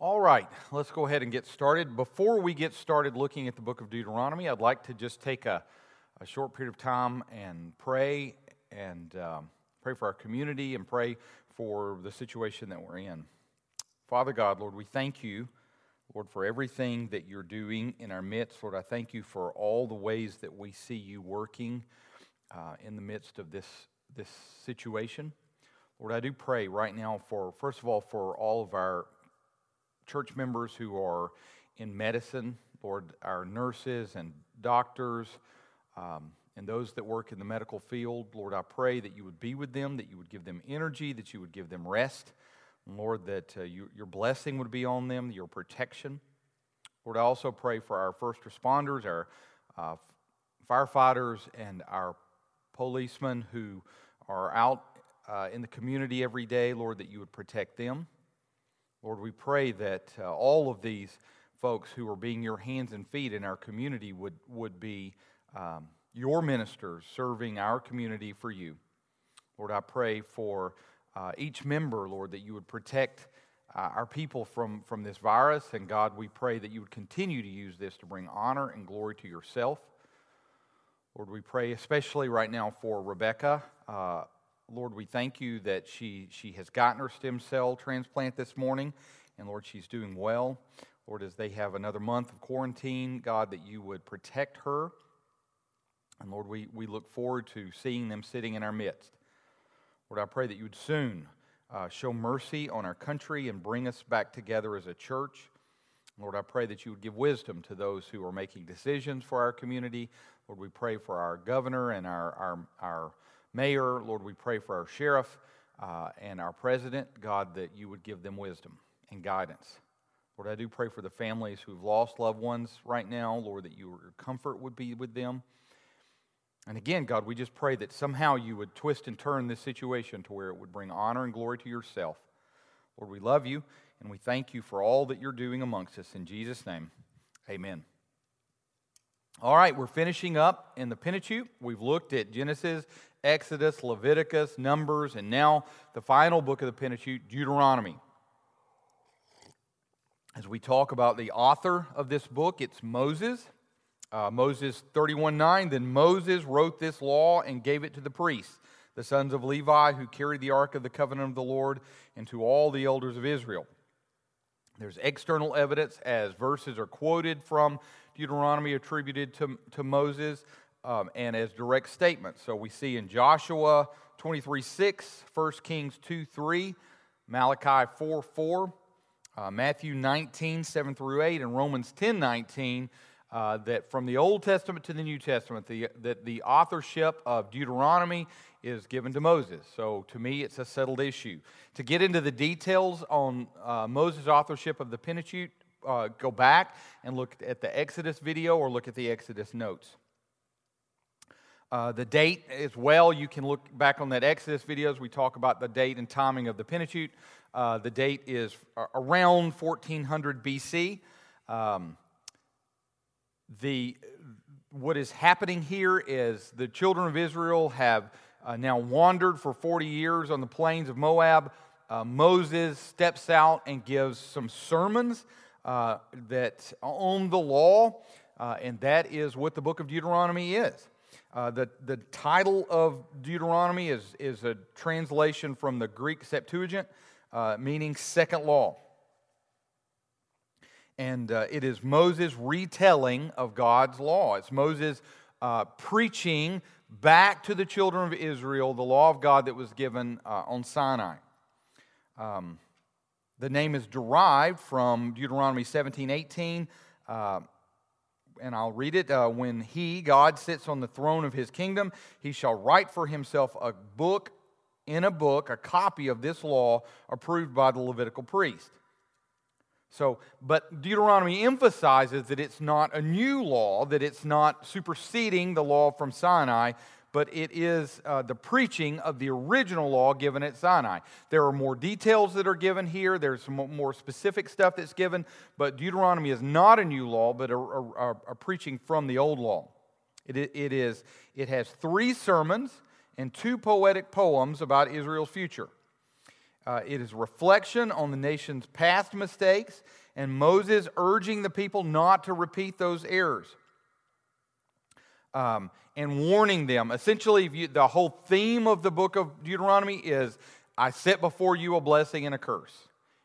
All right, let's go ahead and get started. Before we get started looking at the book of Deuteronomy, I'd like to just take a, a short period of time and pray and um, pray for our community and pray for the situation that we're in. Father God, Lord, we thank you, Lord, for everything that you're doing in our midst. Lord, I thank you for all the ways that we see you working uh, in the midst of this, this situation. Lord, I do pray right now for, first of all, for all of our church members who are in medicine, Lord, our nurses and doctors, um, and those that work in the medical field. Lord, I pray that you would be with them, that you would give them energy, that you would give them rest. Lord, that uh, you, your blessing would be on them, your protection. Lord, I also pray for our first responders, our uh, firefighters, and our policemen who are out uh, in the community every day. Lord, that you would protect them. Lord, we pray that uh, all of these folks who are being your hands and feet in our community would, would be um, your ministers serving our community for you. Lord, I pray for uh, each member, Lord, that you would protect uh, our people from, from this virus. And God, we pray that you would continue to use this to bring honor and glory to yourself. Lord, we pray especially right now for Rebecca. Lord, we thank you that she, she has gotten her stem cell transplant this morning, and Lord, she's doing well. Lord, as they have another month of quarantine, God, that you would protect her. And Lord, we, we look forward to seeing them sitting in our midst. Lord, I pray that you would soon uh, show mercy on our country and bring us back together as a church. Lord, I pray that you would give wisdom to those who are making decisions for our community. Lord, we pray for our governor and our, our, our mayor. Lord, we pray for our sheriff uh, and our president, God, that you would give them wisdom and guidance. Lord, I do pray for the families who've lost loved ones right now. Lord, that your comfort would be with them. And again, God, we just pray that somehow you would twist and turn this situation to where it would bring honor and glory to yourself. Lord, we love you and we thank you for all that you're doing amongst us. In Jesus' name, amen. All right, we're finishing up in the Pentateuch. We've looked at Genesis, Exodus, Leviticus, Numbers, and now the final book of the Pentateuch, Deuteronomy. As we talk about the author of this book, it's Moses. Uh, Moses 31 9. Then Moses wrote this law and gave it to the priests, the sons of Levi, who carried the ark of the covenant of the Lord, and to all the elders of Israel. There's external evidence as verses are quoted from Deuteronomy attributed to, to Moses um, and as direct statements. So we see in Joshua 23 6, 1 Kings 2 3, Malachi 4 4, uh, Matthew 19 7 through 8, and Romans 10 19. Uh, that from the Old Testament to the New Testament, the, that the authorship of Deuteronomy is given to Moses. So to me, it's a settled issue. To get into the details on uh, Moses' authorship of the Pentateuch, uh, go back and look at the Exodus video or look at the Exodus notes. Uh, the date as well, you can look back on that Exodus video as we talk about the date and timing of the Pentateuch. Uh, the date is around 1400 BC. Um, the, what is happening here is the children of Israel have uh, now wandered for 40 years on the plains of Moab. Uh, Moses steps out and gives some sermons uh, that own the law, uh, and that is what the book of Deuteronomy is. Uh, the, the title of Deuteronomy is, is a translation from the Greek Septuagint, uh, meaning second law. And uh, it is Moses' retelling of God's law. It's Moses uh, preaching back to the children of Israel the law of God that was given on Sinai. Um, the name is derived from Deuteronomy 17 18. Uh, and I'll read it. Uh, when he, God, sits on the throne of his kingdom, he shall write for himself a book in a book, a copy of this law approved by the Levitical priest. So, but Deuteronomy emphasizes that it's not a new law, that it's not superseding the law from Sinai, but it is uh, the preaching of the original law given at Sinai. There are more details that are given here, there's some more specific stuff that's given, but Deuteronomy is not a new law, but a, a, a preaching from the old law. It, it, is, it has three sermons and two poetic poems about Israel's future. Uh, it is reflection on the nation's past mistakes and Moses urging the people not to repeat those errors um, and warning them. Essentially, you, the whole theme of the book of Deuteronomy is I set before you a blessing and a curse.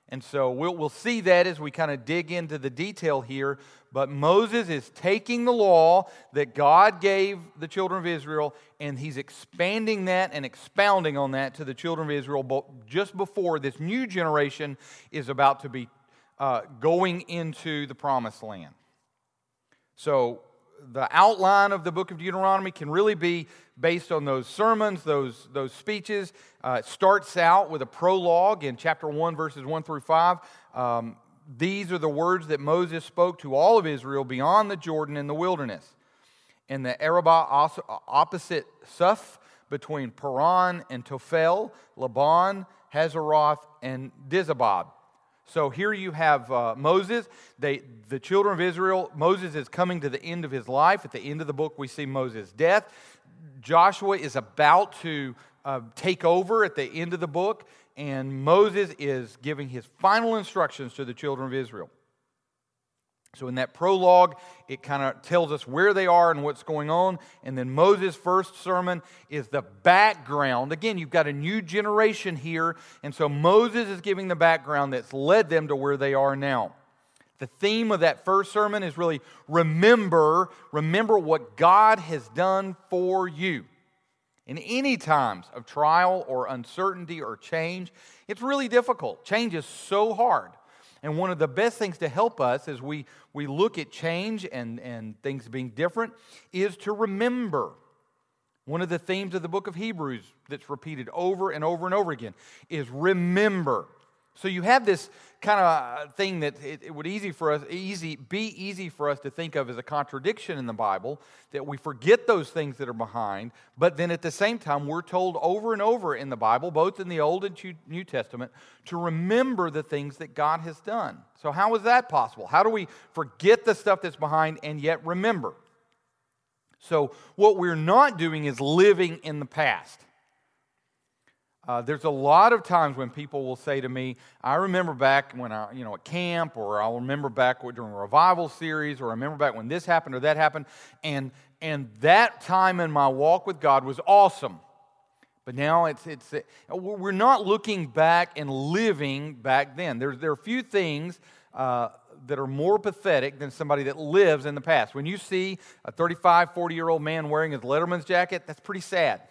And so we'll, we'll see that as we kind of dig into the detail here. But Moses is taking the law that God gave the children of Israel and he's expanding that and expounding on that to the children of Israel just before this new generation is about to be uh, going into the promised land. So, the outline of the book of Deuteronomy can really be based on those sermons, those, those speeches. Uh, it starts out with a prologue in chapter 1, verses 1 through 5. Um, these are the words that Moses spoke to all of Israel beyond the Jordan in the wilderness. In the Arabah opposite Suph, between Paran and Tophel, Laban, Hazeroth, and Dizahab. So here you have uh, Moses, they, the children of Israel. Moses is coming to the end of his life. At the end of the book, we see Moses' death. Joshua is about to uh, take over at the end of the book, and Moses is giving his final instructions to the children of Israel. So, in that prologue, it kind of tells us where they are and what's going on. And then Moses' first sermon is the background. Again, you've got a new generation here. And so Moses is giving the background that's led them to where they are now. The theme of that first sermon is really remember, remember what God has done for you. In any times of trial or uncertainty or change, it's really difficult. Change is so hard. And one of the best things to help us as we, we look at change and, and things being different is to remember. One of the themes of the book of Hebrews that's repeated over and over and over again is remember. So you have this kind of thing that it, it, would easy for us easy be easy for us to think of as a contradiction in the Bible that we forget those things that are behind, but then at the same time we're told over and over in the Bible, both in the Old and New Testament, to remember the things that God has done. So how is that possible? How do we forget the stuff that's behind and yet remember? So what we're not doing is living in the past. Uh, there's a lot of times when people will say to me, I remember back when I, you know, at camp, or I'll remember back during a revival series, or I remember back when this happened or that happened, and, and that time in my walk with God was awesome. But now it's, it's, we're not looking back and living back then. There's, there are few things uh, that are more pathetic than somebody that lives in the past. When you see a 35, 40 year old man wearing his Letterman's jacket, that's pretty sad.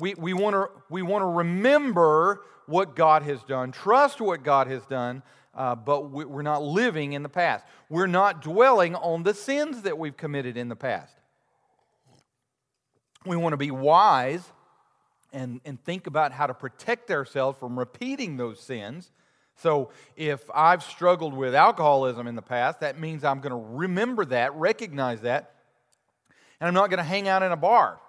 We, we want to we wanna remember what God has done, trust what God has done, uh, but we, we're not living in the past. We're not dwelling on the sins that we've committed in the past. We want to be wise and, and think about how to protect ourselves from repeating those sins. So, if I've struggled with alcoholism in the past, that means I'm going to remember that, recognize that, and I'm not going to hang out in a bar.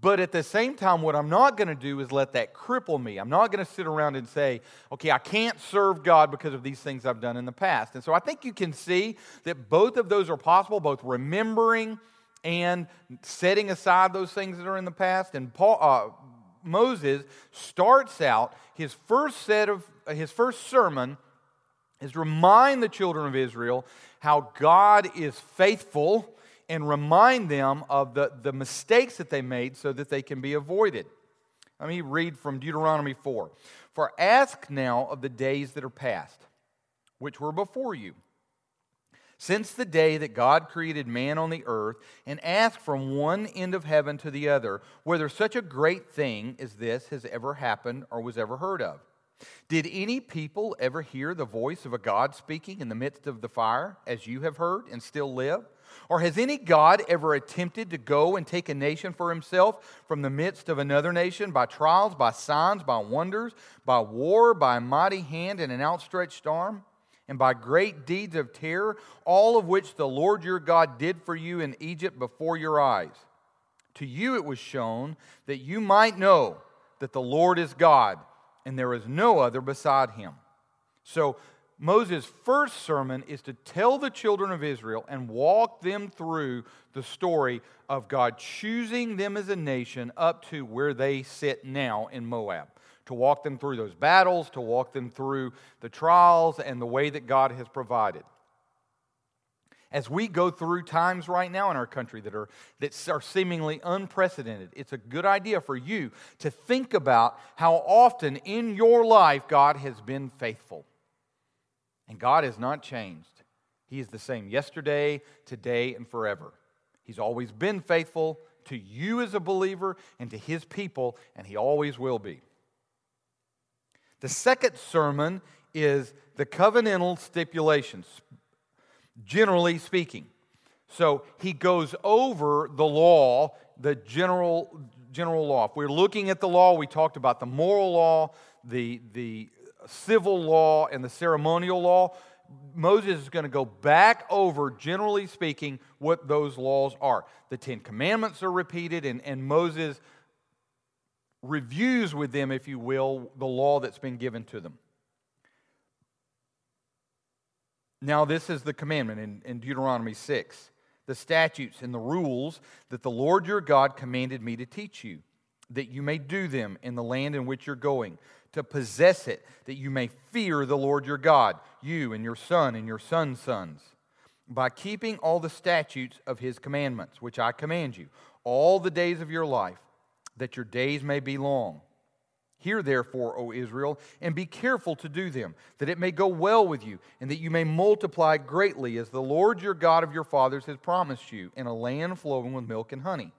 But at the same time, what I'm not going to do is let that cripple me. I'm not going to sit around and say, okay, I can't serve God because of these things I've done in the past. And so I think you can see that both of those are possible, both remembering and setting aside those things that are in the past. And Paul, uh, Moses starts out his first set of his first sermon is to remind the children of Israel how God is faithful and remind them of the, the mistakes that they made so that they can be avoided. Let me read from Deuteronomy 4. For ask now of the days that are past, which were before you, since the day that God created man on the earth, and ask from one end of heaven to the other whether such a great thing as this has ever happened or was ever heard of. Did any people ever hear the voice of a God speaking in the midst of the fire, as you have heard, and still live? Or has any God ever attempted to go and take a nation for himself from the midst of another nation by trials, by signs, by wonders, by war, by a mighty hand and an outstretched arm, and by great deeds of terror, all of which the Lord your God did for you in Egypt before your eyes? To you it was shown that you might know that the Lord is God, and there is no other beside him. So, Moses' first sermon is to tell the children of Israel and walk them through the story of God choosing them as a nation up to where they sit now in Moab. to walk them through those battles, to walk them through the trials and the way that God has provided. As we go through times right now in our country that are, that are seemingly unprecedented, it's a good idea for you to think about how often in your life God has been faithful. And God has not changed. He is the same yesterday, today, and forever. He's always been faithful to you as a believer and to his people, and he always will be. The second sermon is the covenantal stipulations, generally speaking. So he goes over the law, the general, general law. If we're looking at the law, we talked about the moral law, the, the civil law, and the ceremonial law. Moses is going to go back over, generally speaking, what those laws are. The Ten Commandments are repeated, and, and Moses reviews with them, if you will, the law that's been given to them. Now, this is the commandment in, in Deuteronomy 6 the statutes and the rules that the Lord your God commanded me to teach you, that you may do them in the land in which you're going, to possess it, that you may fear the Lord your God, you and your son and your son's sons, by keeping all the statutes of his commandments, which I command you, all the days of your life, that your days may be long. Hear therefore, O Israel, and be careful to do them, that it may go well with you, and that you may multiply greatly, as the Lord your God of your fathers has promised you, in a land flowing with milk and honey.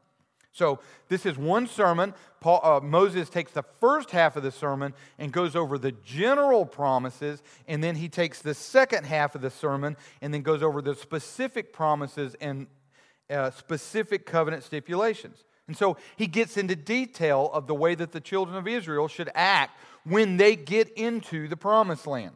So, this is one sermon. Paul, uh, Moses takes the first half of the sermon and goes over the general promises, and then he takes the second half of the sermon and then goes over the specific promises and uh, specific covenant stipulations. And so he gets into detail of the way that the children of Israel should act when they get into the promised land.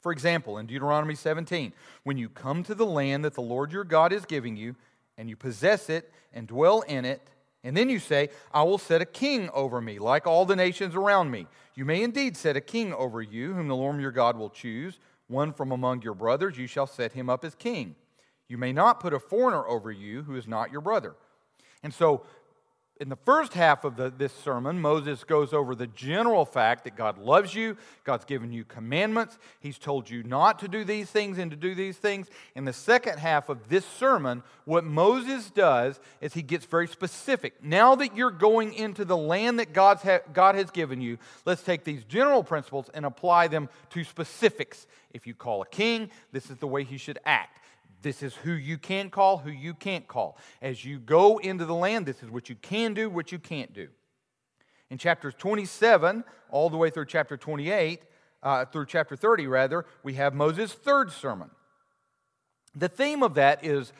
For example, in Deuteronomy 17, when you come to the land that the Lord your God is giving you, and you possess it and dwell in it, and then you say, I will set a king over me, like all the nations around me. You may indeed set a king over you, whom the Lord your God will choose, one from among your brothers, you shall set him up as king. You may not put a foreigner over you who is not your brother. And so, in the first half of the, this sermon, Moses goes over the general fact that God loves you, God's given you commandments, He's told you not to do these things and to do these things. In the second half of this sermon, what Moses does is he gets very specific. Now that you're going into the land that God's ha- God has given you, let's take these general principles and apply them to specifics. If you call a king, this is the way he should act. This is who you can call, who you can't call. As you go into the land, this is what you can do, what you can't do. In chapters 27, all the way through chapter 28, uh, through chapter 30, rather, we have Moses' third sermon. The theme of that is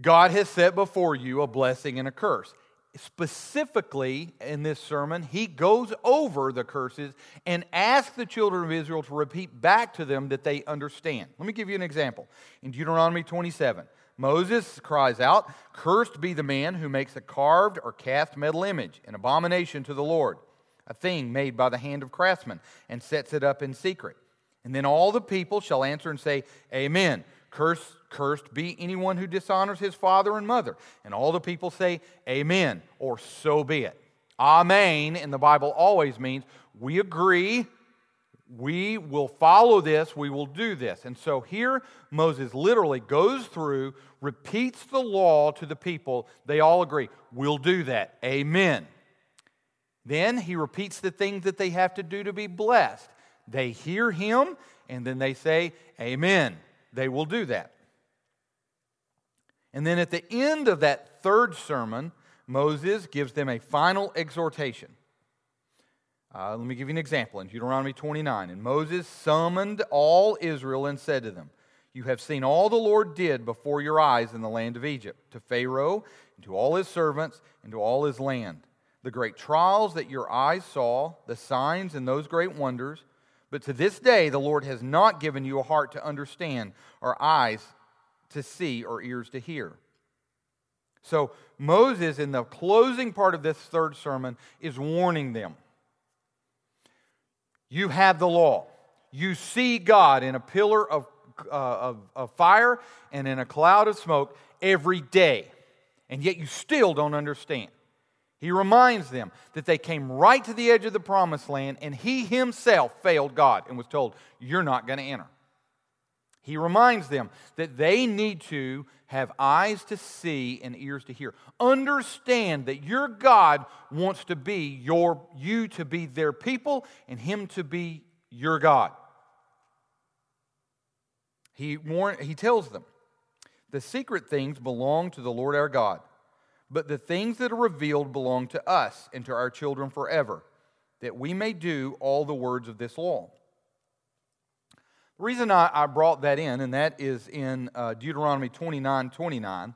God has set before you a blessing and a curse specifically in this sermon, he goes over the curses and asks the children of Israel to repeat back to them that they understand. Let me give you an example. In Deuteronomy 27, Moses cries out, Cursed be the man who makes a carved or cast metal image, an abomination to the Lord, a thing made by the hand of craftsmen, and sets it up in secret. And then all the people shall answer and say, Amen. Curse, cursed be anyone who dishonors his father and mother. And all the people say, Amen, or so be it. Amen in the Bible always means we agree, we will follow this, we will do this. And so here, Moses literally goes through, repeats the law to the people. They all agree, we'll do that. Amen. Then he repeats the things that they have to do to be blessed. They hear him, and then they say, Amen they will do that. And then at the end of that third sermon, Moses gives them a final exhortation. Uh, let me give you an example in Deuteronomy 29. And Moses summoned all Israel and said to them, You have seen all the Lord did before your eyes in the land of Egypt, to Pharaoh, and to all his servants, and to all his land. The great trials that your eyes saw, the signs and those great wonders but to this day, the Lord has not given you a heart to understand, or eyes to see, or ears to hear. So, Moses, in the closing part of this third sermon, is warning them. You have the law. You see God in a pillar of, uh, of, of fire and in a cloud of smoke every day, and yet you still don't understand. He reminds them that they came right to the edge of the promised land and he himself failed God and was told, You're not going to enter. He reminds them that they need to have eyes to see and ears to hear. Understand that your God wants to be your you to be their people and him to be your God. He warn, he tells them, the secret things belong to the Lord our God but the things that are revealed belong to us and to our children forever, that we may do all the words of this law. The reason I, I brought that in, and that is in uh, Deuteronomy 29 29.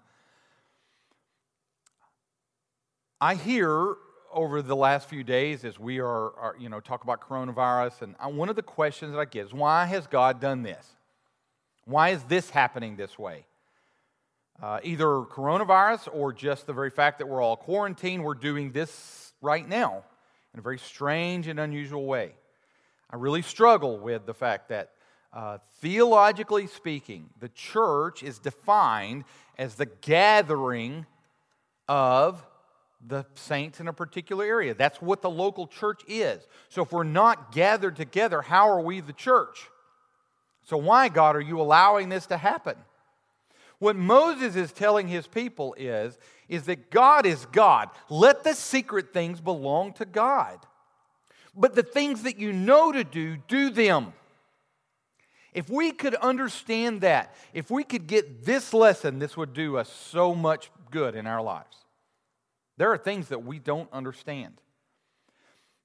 I hear over the last few days as we are, are, you know, talk about coronavirus, and I, one of the questions that I get is why has God done this? Why is this happening this way? uh, either coronavirus or just the very fact that we're all quarantined, we're doing this right now in a very strange and unusual way. I really struggle with the fact that, uh, theologically speaking, the church is defined as the gathering of the saints in a particular area. That's what the local church is. So if we're not gathered together, how are we the church? So, why, God, are you allowing this to happen? What Moses is telling his people is, is that God is God. Let the secret things belong to God. But the things that you know to do, do them. If we could understand that, if we could get this lesson, this would do us so much good in our lives. There are things that we don't understand.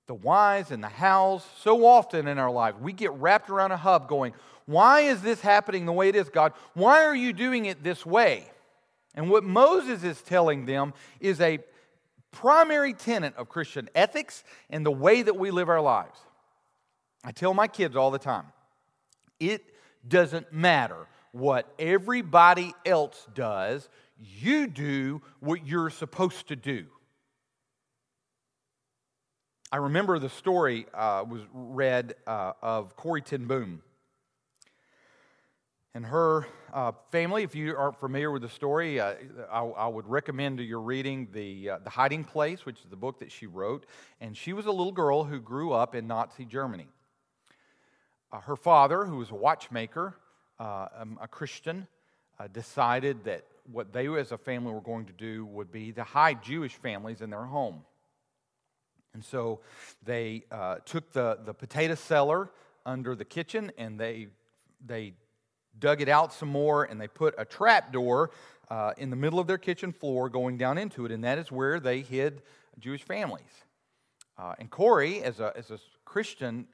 The whys and the hows, so often in our lives, we get wrapped around a hub going, why is this happening the way it is, God? Why are you doing it this way? And what Moses is telling them is a primary tenet of Christian ethics and the way that we live our lives. I tell my kids all the time it doesn't matter what everybody else does, you do what you're supposed to do. I remember the story uh, was read uh, of Corrie ten Boom and her uh, family. If you aren't familiar with the story, uh, I, I, would recommend to your reading the, uh, the Hiding Place, which is the book that she wrote. And she was a little girl who grew up in Nazi Germany. Uh, her father, who was a watchmaker, uh, um, a Christian, uh, decided that what they as a family were going to do would be to hide Jewish families in their home. And so they took the, the potato cellar under the kitchen and they, they dug it out some more, and they put a trap door uh, in the middle of their kitchen floor going down into it, and that is where they hid Jewish families. Uh, and Corrie, as a, as a Christian,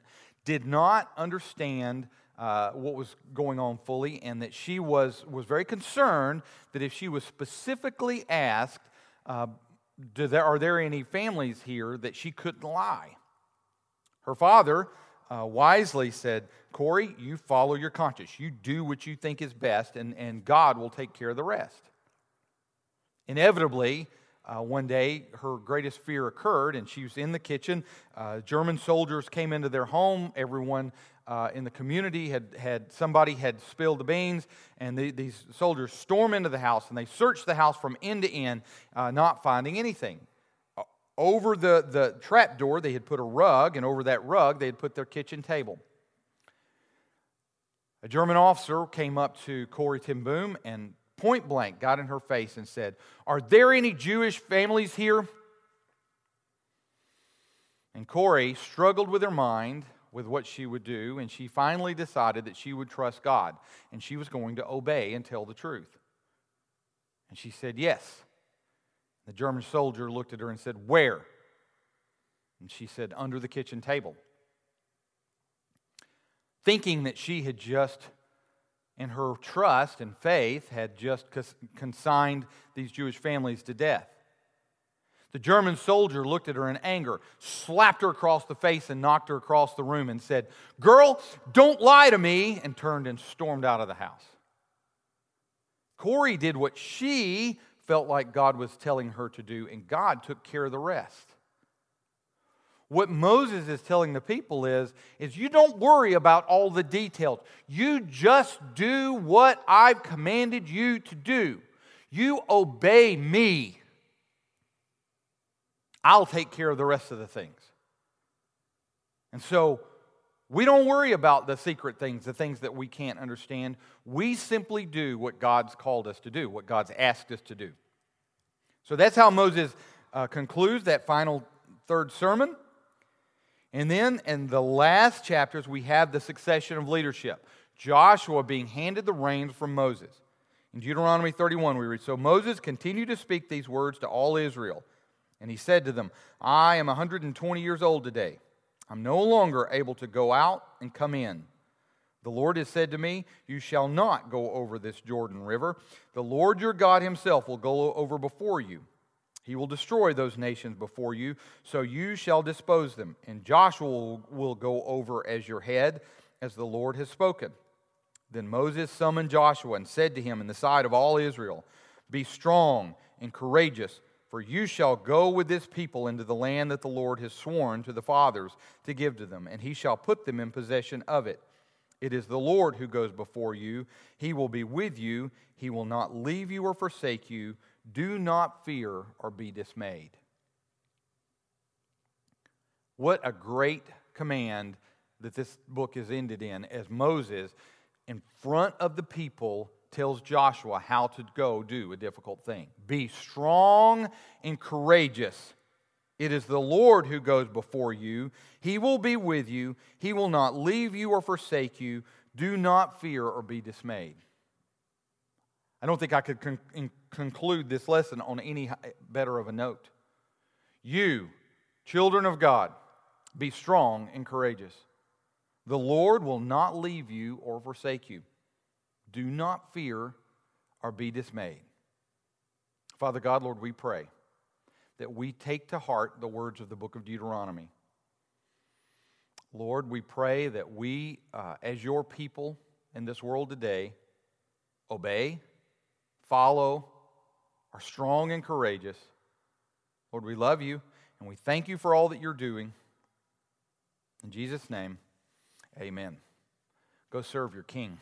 did not understand uh, what was going on fully, and that she was, was very concerned that if she was specifically asked, uh, there, Are there any families here that she couldn't lie? Her father uh, wisely said, Corrie, you follow your conscience. You do what you think is best, and, and God will take care of the rest. Inevitably, uh, one day her greatest fear occurred, and she was in the kitchen. Uh, German soldiers came into their home. Everyone uh, in the community had, had somebody had spilled the beans, and the, these soldiers storm into the house and they search the house from end to end, uh, not finding anything. Over the, the trap door, they had put a rug, and over that rug, they had put their kitchen table. A German officer came up to Corrie ten Boom and point blank got in her face and said, Are there any Jewish families here? And Corrie struggled with her mind with what she would do, and she finally decided that she would trust God and she was going to obey and tell the truth. And she said, Yes. The German soldier looked at her and said, Where? And she said, Under the kitchen table. Thinking that she had just, in her trust and faith, had just consigned these Jewish families to death. The German soldier looked at her in anger, slapped her across the face, and knocked her across the room and said, Girl, don't lie to me, and turned and stormed out of the house. Corrie did what she felt like God was telling her to do, and God took care of the rest. What Moses is telling the people is, is you don't worry about all the details. You just do what I've commanded you to do. You obey me. I'll take care of the rest of the things. And so we don't worry about the secret things, the things that we can't understand. We simply do what God's called us to do, what God's asked us to do. So that's how Moses uh, concludes that final third sermon. And then in the last chapters, we have the succession of leadership. Joshua being handed the reins from Moses. In Deuteronomy 31, we read So Moses continued to speak these words to all Israel. And he said to them, I am 120 years old today. I'm no longer able to go out and come in. The Lord has said to me, You shall not go over this Jordan River. The Lord your God himself will go over before you. He will destroy those nations before you, so you shall dispose them. And Joshua will go over as your head, as the Lord has spoken. Then Moses summoned Joshua and said to him in the sight of all Israel, Be strong and courageous for you shall go with this people into the land that the Lord has sworn to the fathers to give to them, and he shall put them in possession of it. It is the Lord who goes before you. He will be with you. He will not leave you or forsake you. Do not fear or be dismayed. What a great command that this book is ended in as Moses, in front of the people, tells Joshua how to go do a difficult thing. Be strong and courageous. It is the Lord who goes before you. He will be with you. He will not leave you or forsake you. Do not fear or be dismayed. I don't think I could con- conclude this lesson on any better of a note. You, children of God, be strong and courageous. The Lord will not leave you or forsake you. Do not fear or be dismayed. Father God, Lord, we pray that we take to heart the words of the book of Deuteronomy. Lord, we pray that we, uh, as your people in this world today, obey, follow, are strong and courageous. Lord, we love you and we thank you for all that you're doing. In Jesus' name, amen. Go serve your King.